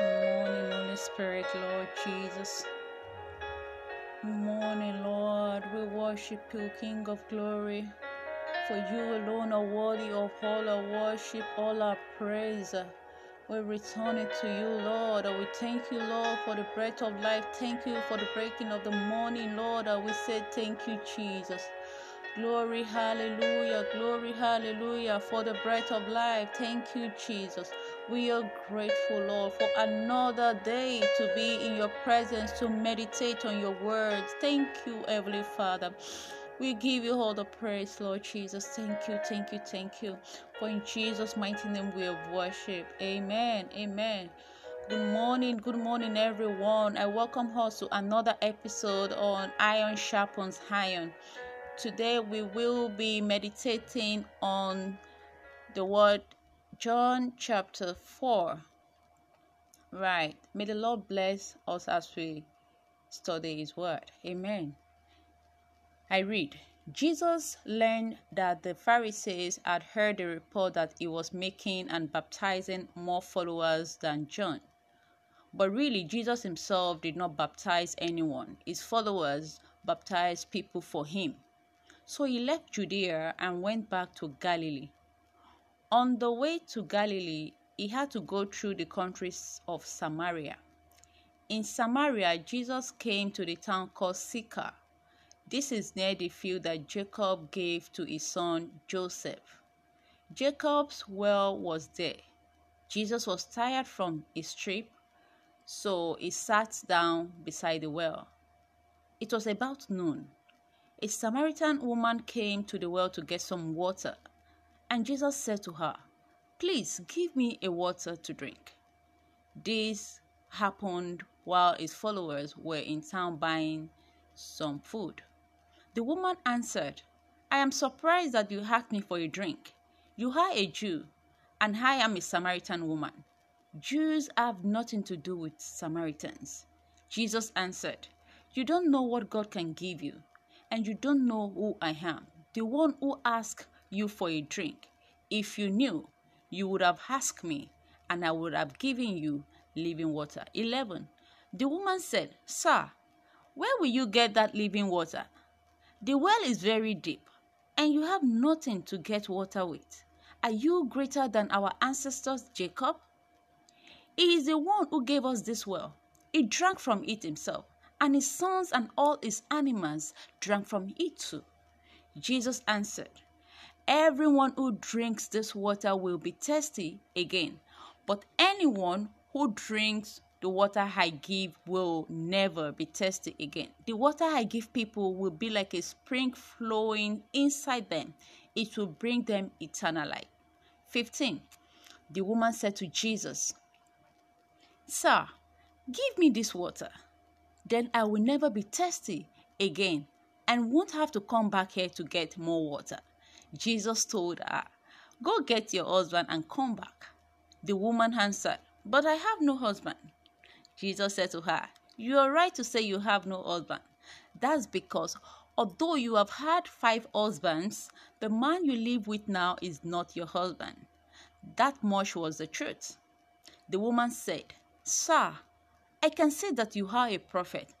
Morning, Holy Spirit, Lord Jesus. Morning, Lord. We worship you, King of glory. For you alone are worthy of all our worship, all our praise. We return it to you, Lord. We thank you, Lord, for the breath of life. Thank you for the breaking of the morning, Lord. We say thank you, Jesus. Glory, hallelujah, glory, hallelujah, for the breath of life. Thank you, Jesus. We are grateful, Lord, for another day to be in your presence, to meditate on your words. Thank you, Heavenly Father. We give you all the praise, Lord Jesus. Thank you, thank you, thank you. For in Jesus' mighty name we have worship. Amen. Amen. Good morning, good morning, everyone. I welcome us to another episode on Iron Sharpens Iron. Today we will be meditating on the word John chapter 4. Right. May the Lord bless us as we study His word. Amen. I read Jesus learned that the Pharisees had heard the report that he was making and baptizing more followers than John. But really, Jesus himself did not baptize anyone, his followers baptized people for him. So he left Judea and went back to Galilee. On the way to Galilee, he had to go through the countries of Samaria. In Samaria, Jesus came to the town called Sychar. This is near the field that Jacob gave to his son Joseph. Jacob's well was there. Jesus was tired from his trip, so he sat down beside the well. It was about noon a Samaritan woman came to the well to get some water, and Jesus said to her, Please give me a water to drink. This happened while his followers were in town buying some food. The woman answered, I am surprised that you asked me for a drink. You are a Jew, and I am a Samaritan woman. Jews have nothing to do with Samaritans. Jesus answered, You don't know what God can give you and you don't know who I am, the one who asked you for a drink. If you knew, you would have asked me, and I would have given you living water. 11. The woman said, Sir, where will you get that living water? The well is very deep, and you have nothing to get water with. Are you greater than our ancestors Jacob? He is the one who gave us this well. He drank from it himself and his sons and all his animals drank from it too. Jesus answered, Everyone who drinks this water will be thirsty again, but anyone who drinks the water I give will never be thirsty again. The water I give people will be like a spring flowing inside them. It will bring them eternal life. 15. The woman said to Jesus, Sir, give me this water then I will never be thirsty again and won't have to come back here to get more water. Jesus told her, Go get your husband and come back. The woman answered, But I have no husband. Jesus said to her, You are right to say you have no husband. That's because although you have had five husbands, the man you live with now is not your husband. That much was the truth. The woman said, Sir, I can say that you are a prophet.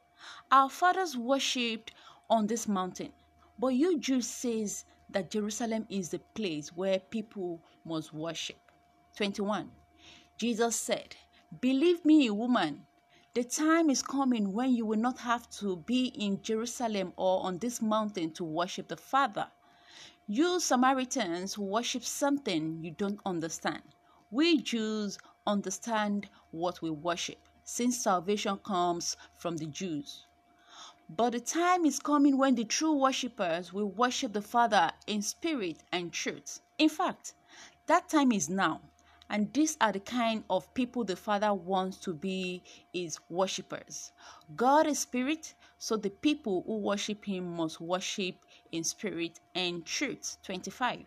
Our fathers worshipped on this mountain, but you Jews says that Jerusalem is the place where people must worship. 21. Jesus said, Believe me, woman, the time is coming when you will not have to be in Jerusalem or on this mountain to worship the Father. You Samaritans worship something you don't understand. We Jews understand what we worship since salvation comes from the Jews. But the time is coming when the true worshippers will worship the Father in spirit and truth. In fact, that time is now. And these are the kind of people the Father wants to be his worshippers. God is spirit, so the people who worship him must worship in spirit and truth. 25.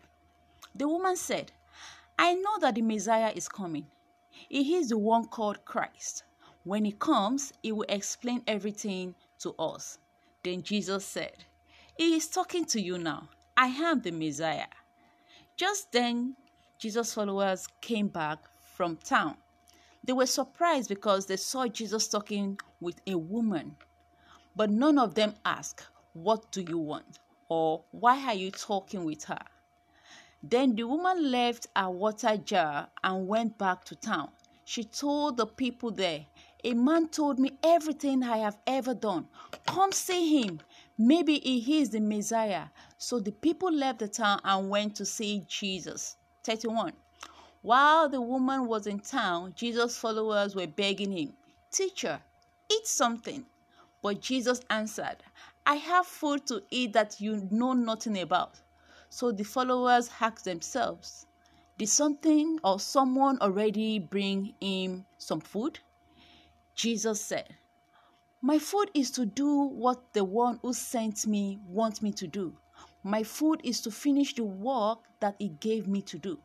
The woman said, I know that the Messiah is coming. He is the one called Christ. When he comes, he will explain everything to us. Then Jesus said, He is talking to you now. I am the Messiah. Just then, Jesus' followers came back from town. They were surprised because they saw Jesus talking with a woman, but none of them asked, What do you want? or Why are you talking with her? Then the woman left her water jar and went back to town. She told the people there, A man told me everything I have ever done. Come see him. Maybe he is the Messiah. So the people left the town and went to see Jesus. 31. While the woman was in town, Jesus' followers were begging him, Teacher, eat something. But Jesus answered, I have food to eat that you know nothing about. So the followers asked themselves, Did something or someone already bring him some food? Jesus said, My food is to do what the one who sent me wants me to do. My food is to finish the work that he gave me to do.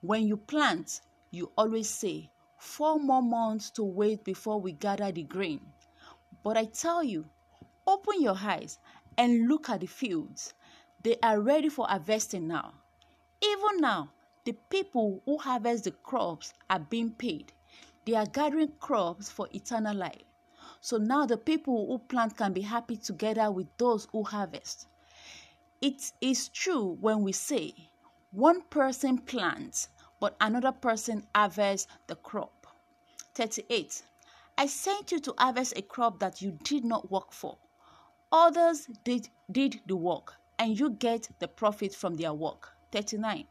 When you plant, you always say, Four more months to wait before we gather the grain. But I tell you, open your eyes and look at the fields. They are ready for harvesting now. Even now, the people who harvest the crops are being paid. They are gathering crops for eternal life. So now the people who plant can be happy together with those who harvest. It is true when we say, one person plants, but another person harvests the crop. 38. I sent you to harvest a crop that you did not work for. Others did, did the work, and you get the profit from their work. 39.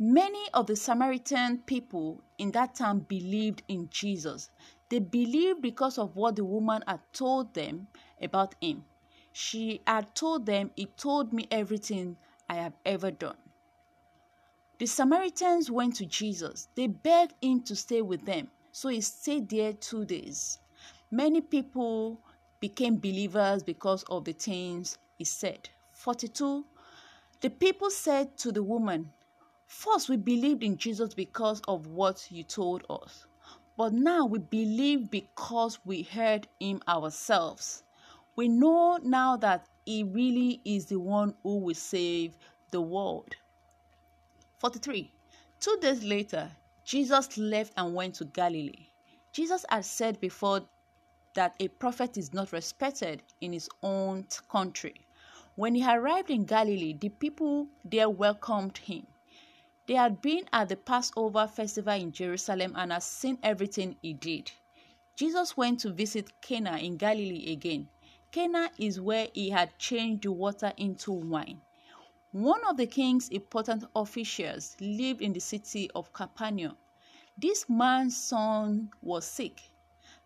Many of the Samaritan people in that town believed in Jesus. They believed because of what the woman had told them about him. She had told them, He told me everything I have ever done. The Samaritans went to Jesus. They begged him to stay with them, so he stayed there two days. Many people became believers because of the things he said. 42. The people said to the woman, First, we believed in Jesus because of what you told us, but now we believe because we heard him ourselves. We know now that he really is the one who will save the world. 43. Two days later, Jesus left and went to Galilee. Jesus had said before that a prophet is not respected in his own country. When he arrived in Galilee, the people there welcomed him. They had been at the Passover festival in Jerusalem and had seen everything he did. Jesus went to visit Cana in Galilee again. Cana is where he had changed the water into wine. One of the king's important officials lived in the city of Capernaum. This man's son was sick.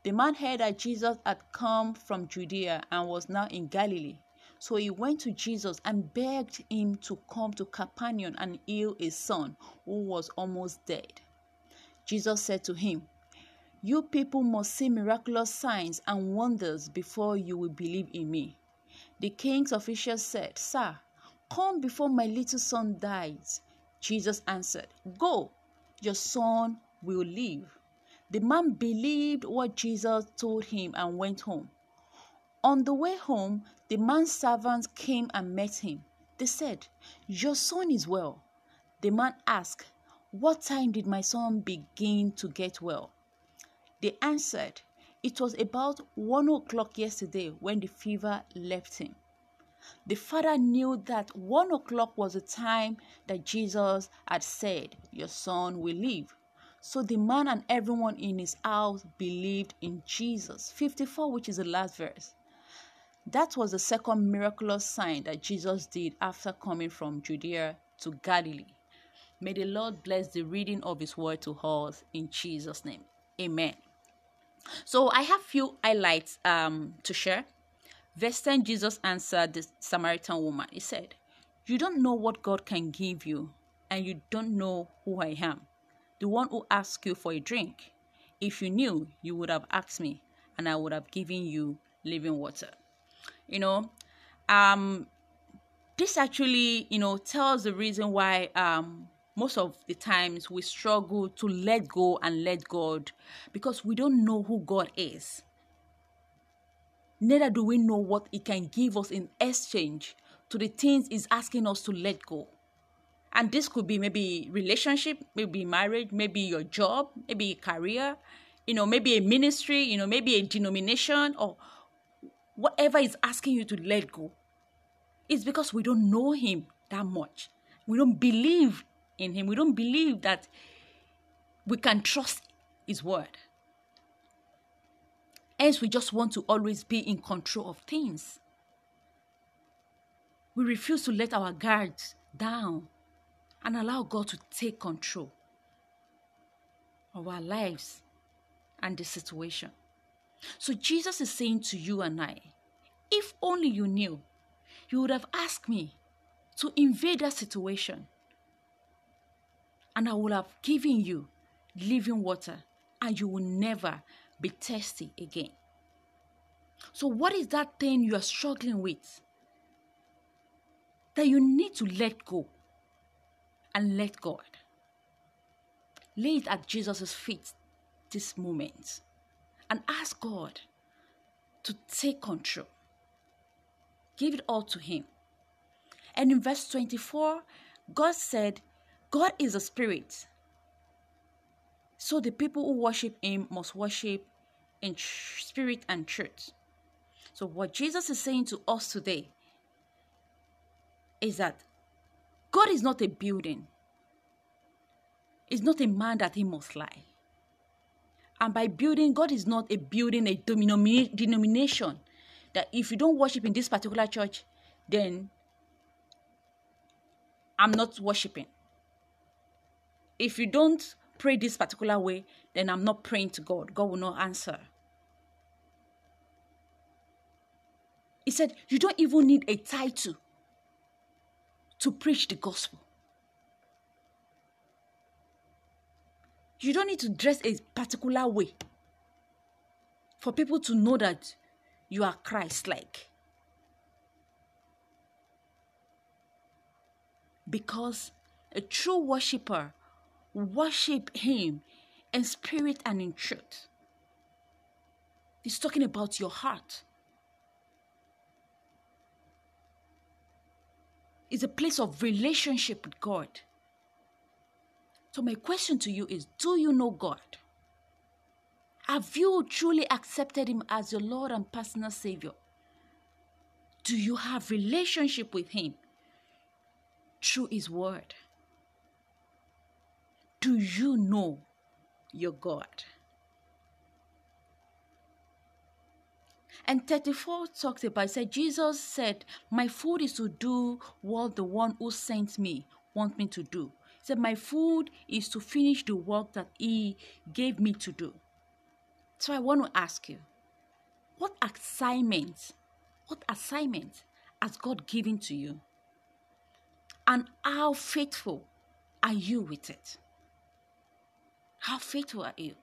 The man heard that Jesus had come from Judea and was now in Galilee. So he went to Jesus and begged him to come to Capernaum and heal his son, who was almost dead. Jesus said to him, You people must see miraculous signs and wonders before you will believe in me. The king's official said, Sir, Come before my little son dies. Jesus answered, Go, your son will live. The man believed what Jesus told him and went home. On the way home, the man's servants came and met him. They said, Your son is well. The man asked, What time did my son begin to get well? They answered, It was about one o'clock yesterday when the fever left him. The father knew that one o'clock was the time that Jesus had said, Your son will live. So the man and everyone in his house believed in Jesus. 54, which is the last verse. That was the second miraculous sign that Jesus did after coming from Judea to Galilee. May the Lord bless the reading of his word to us in Jesus' name. Amen. So I have few highlights um, to share. Verse 10 Jesus answered the Samaritan woman. He said, You don't know what God can give you, and you don't know who I am, the one who asked you for a drink. If you knew, you would have asked me, and I would have given you living water. You know, um, this actually, you know, tells the reason why um most of the times we struggle to let go and let God because we don't know who God is neither do we know what He can give us in exchange to the things He's asking us to let go. And this could be maybe relationship, maybe marriage, maybe your job, maybe career, you know, maybe a ministry, you know, maybe a denomination or whatever is asking you to let go. It's because we don't know him that much. We don't believe in him. We don't believe that we can trust his word. Hence, we just want to always be in control of things. We refuse to let our guards down and allow God to take control of our lives and the situation. So Jesus is saying to you and I, if only you knew, you would have asked me to invade that situation. And I would have given you living water, and you will never be thirsty again. So, what is that thing you are struggling with that you need to let go and let God? Lay it at Jesus' feet this moment and ask God to take control. Give it all to Him. And in verse 24, God said, God is a spirit. So the people who worship Him must worship in spirit and truth. So, what Jesus is saying to us today is that God is not a building, He's not a man that He must lie. And by building, God is not a building, a denomination that if you don't worship in this particular church, then I'm not worshiping. If you don't pray this particular way, then I'm not praying to God. God will not answer. He said, You don't even need a title to preach the gospel. You don't need to dress a particular way for people to know that you are Christ like. Because a true worshiper worship him in spirit and in truth. He's talking about your heart. It's a place of relationship with God. So, my question to you is Do you know God? Have you truly accepted Him as your Lord and personal Savior? Do you have relationship with Him through His Word? Do you know your God? And 34 talks about, said, Jesus said, My food is to do what the one who sent me wants me to do said, My food is to finish the work that He gave me to do. So I want to ask you, what assignment, what assignment has God given to you? And how faithful are you with it? How faithful are you?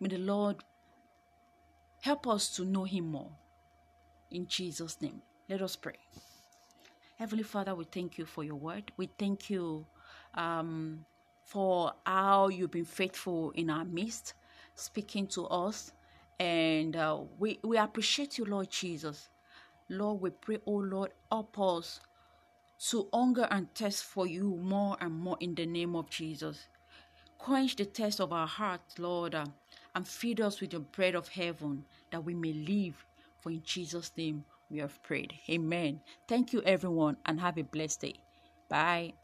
May the Lord help us to know Him more. In Jesus' name, let us pray. Heavenly Father, we thank you for your word. We thank you um, for how you've been faithful in our midst, speaking to us. And uh, we, we appreciate you, Lord Jesus. Lord, we pray, oh Lord, help us to hunger and thirst for you more and more in the name of Jesus. Quench the thirst of our hearts, Lord, uh, and feed us with the bread of heaven that we may live. For in Jesus' name we have prayed. Amen. Thank you, everyone, and have a blessed day. Bye.